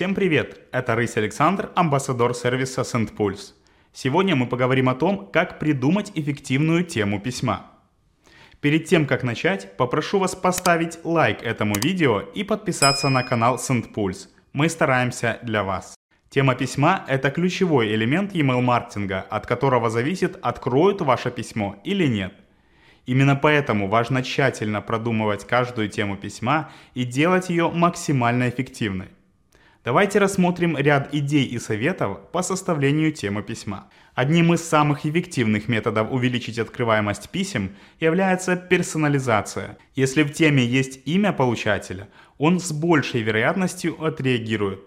Всем привет! Это Рысь Александр, амбассадор сервиса SendPulse. Сегодня мы поговорим о том, как придумать эффективную тему письма. Перед тем, как начать, попрошу вас поставить лайк этому видео и подписаться на канал SendPulse. Мы стараемся для вас. Тема письма – это ключевой элемент email маркетинга, от которого зависит, откроют ваше письмо или нет. Именно поэтому важно тщательно продумывать каждую тему письма и делать ее максимально эффективной. Давайте рассмотрим ряд идей и советов по составлению темы письма. Одним из самых эффективных методов увеличить открываемость писем является персонализация. Если в теме есть имя получателя, он с большей вероятностью отреагирует.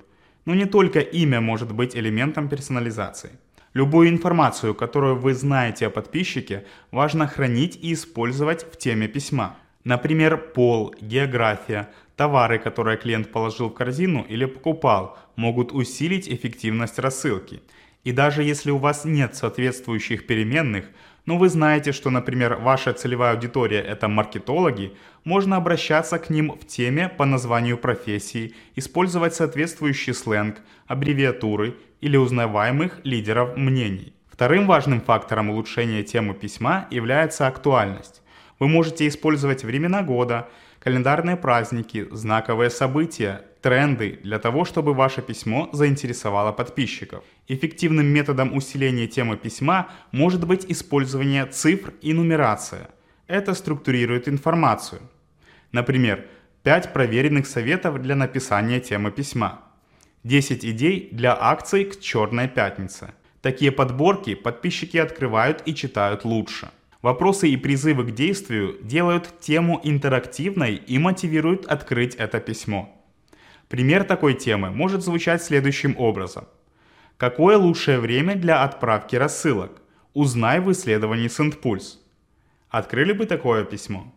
Но не только имя может быть элементом персонализации. Любую информацию, которую вы знаете о подписчике, важно хранить и использовать в теме письма. Например, пол, география, товары, которые клиент положил в корзину или покупал, могут усилить эффективность рассылки. И даже если у вас нет соответствующих переменных, но вы знаете, что, например, ваша целевая аудитория – это маркетологи, можно обращаться к ним в теме по названию профессии, использовать соответствующий сленг, аббревиатуры или узнаваемых лидеров мнений. Вторым важным фактором улучшения темы письма является актуальность. Вы можете использовать времена года, календарные праздники, знаковые события, тренды для того, чтобы ваше письмо заинтересовало подписчиков. Эффективным методом усиления темы письма может быть использование цифр и нумерация. Это структурирует информацию. Например, 5 проверенных советов для написания темы письма. 10 идей для акций к Черной пятнице. Такие подборки подписчики открывают и читают лучше. Вопросы и призывы к действию делают тему интерактивной и мотивируют открыть это письмо. Пример такой темы может звучать следующим образом. Какое лучшее время для отправки рассылок? Узнай в исследовании SendPulse. Открыли бы такое письмо?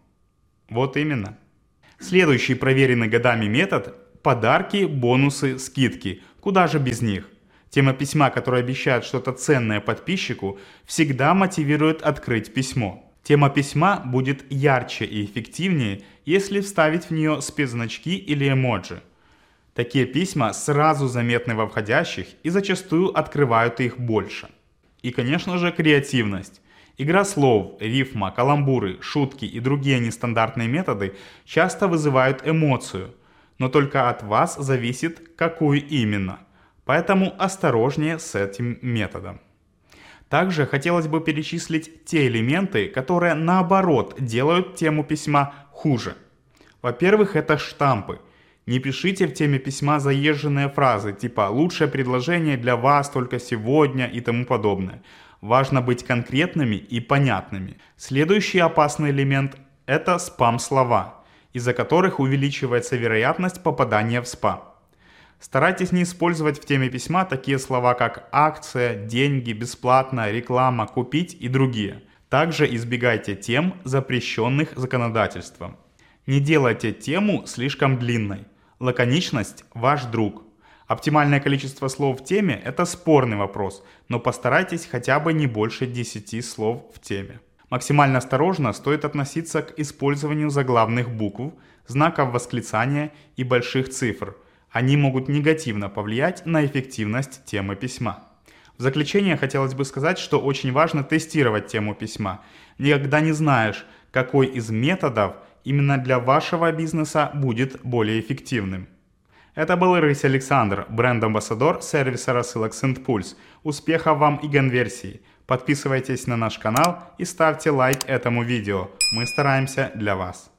Вот именно. Следующий проверенный годами метод – подарки, бонусы, скидки. Куда же без них? Тема письма, которая обещает что-то ценное подписчику, всегда мотивирует открыть письмо. Тема письма будет ярче и эффективнее, если вставить в нее спецзначки или эмоджи. Такие письма сразу заметны во входящих и зачастую открывают их больше. И, конечно же, креативность. Игра слов, рифма, каламбуры, шутки и другие нестандартные методы часто вызывают эмоцию, но только от вас зависит, какую именно. Поэтому осторожнее с этим методом. Также хотелось бы перечислить те элементы, которые наоборот делают тему письма хуже. Во-первых, это штампы. Не пишите в теме письма заезженные фразы типа «лучшее предложение для вас только сегодня» и тому подобное. Важно быть конкретными и понятными. Следующий опасный элемент – это спам-слова, из-за которых увеличивается вероятность попадания в спам. Старайтесь не использовать в теме письма такие слова, как акция, деньги, бесплатно, реклама, купить и другие. Также избегайте тем, запрещенных законодательством. Не делайте тему слишком длинной. Лаконичность – ваш друг. Оптимальное количество слов в теме – это спорный вопрос, но постарайтесь хотя бы не больше 10 слов в теме. Максимально осторожно стоит относиться к использованию заглавных букв, знаков восклицания и больших цифр – они могут негативно повлиять на эффективность темы письма. В заключение хотелось бы сказать, что очень важно тестировать тему письма. Никогда не знаешь, какой из методов именно для вашего бизнеса будет более эффективным. Это был Рысь Александр, бренд-амбассадор сервиса рассылок SendPulse. Успехов вам и конверсии! Подписывайтесь на наш канал и ставьте лайк этому видео. Мы стараемся для вас.